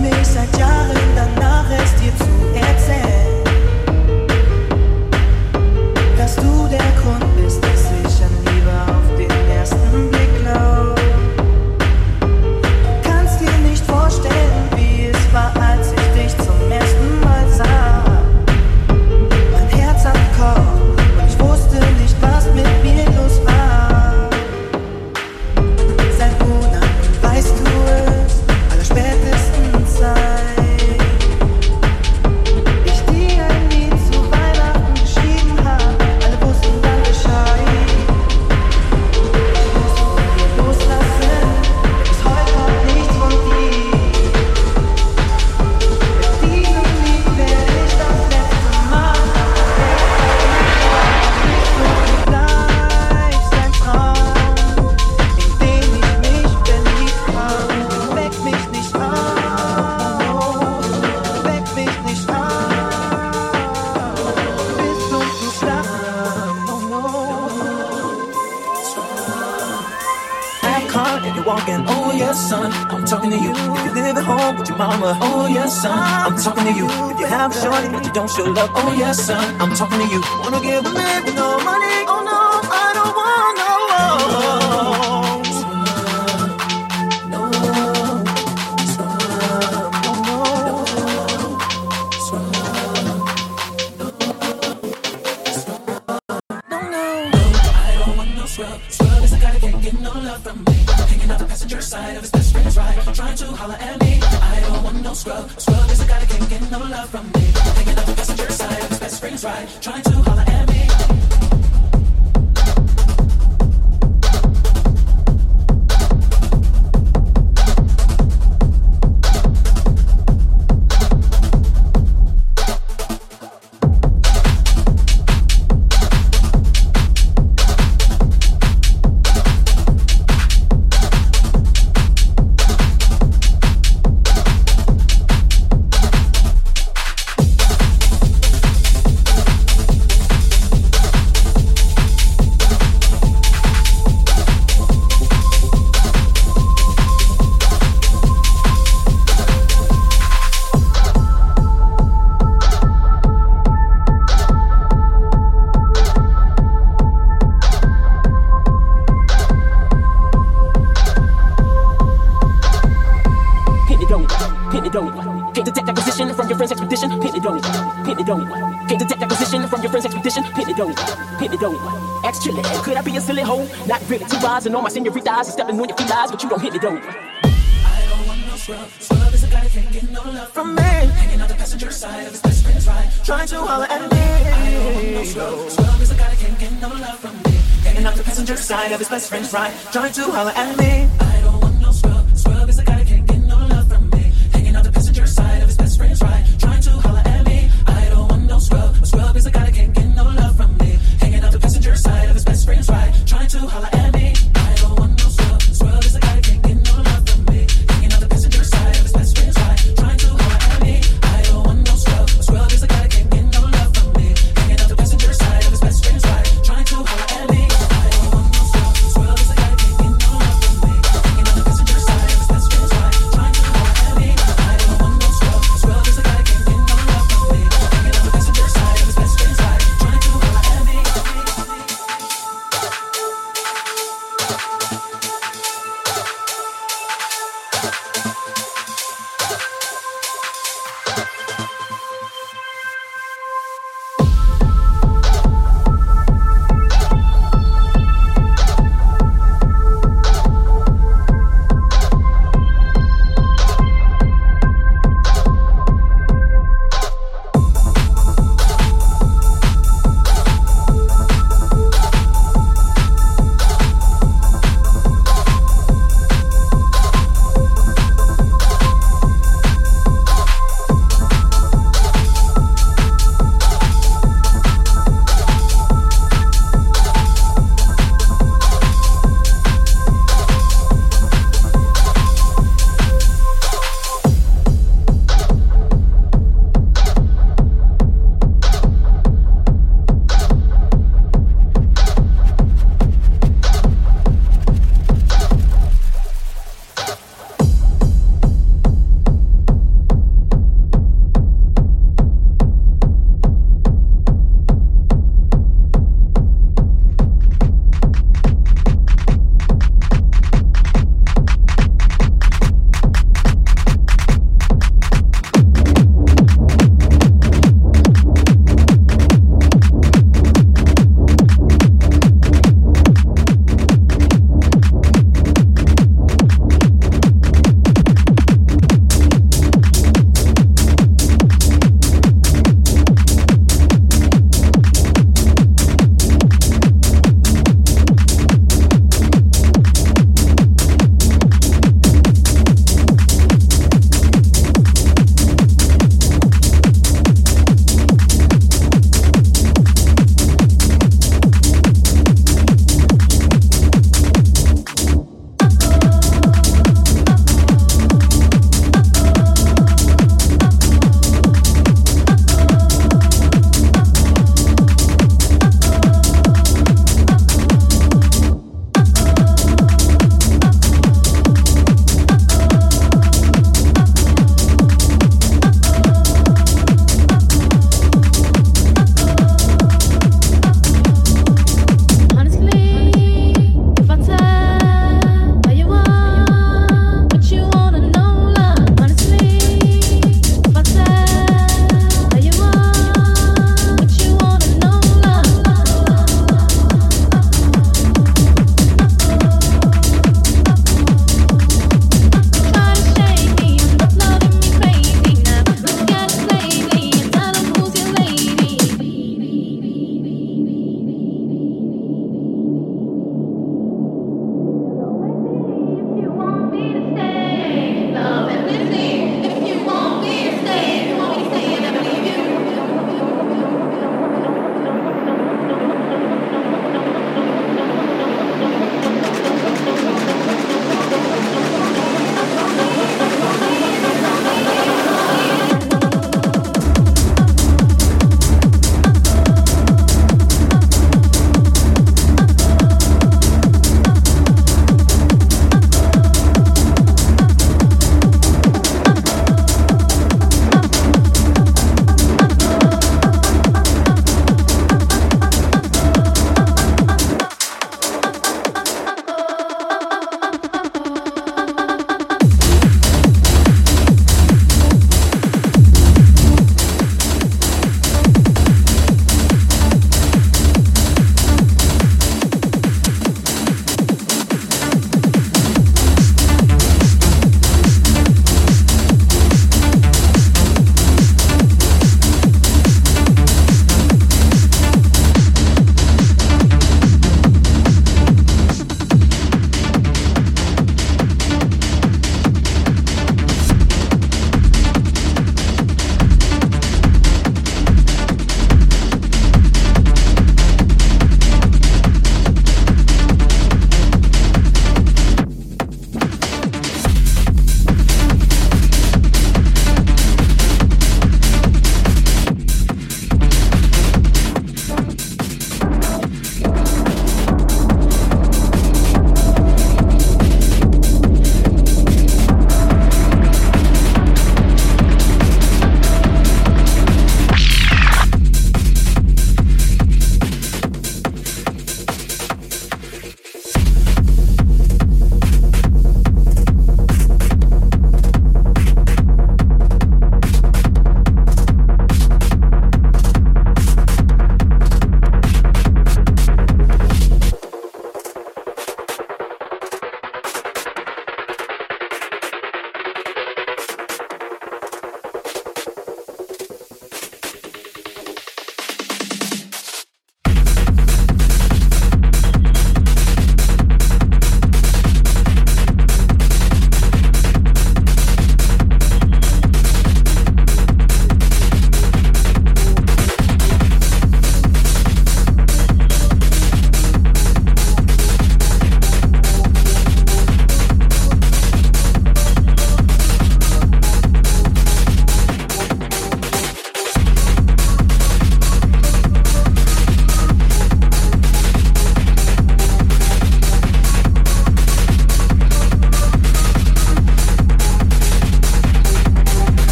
mich seit Jahren danach erst oh yes, son. eyes and all my senoritas and stepping on your feet lies, but you don't hit it though. I don't want no scrub. Scrub is a guy that can't get no love from me. Hanging on the passenger side of his best friend's ride, trying to holler at me. I don't want no scrub. Scrub is a guy that can't get no love from me. Hanging on the passenger side of his best friend's ride, trying to holler at me.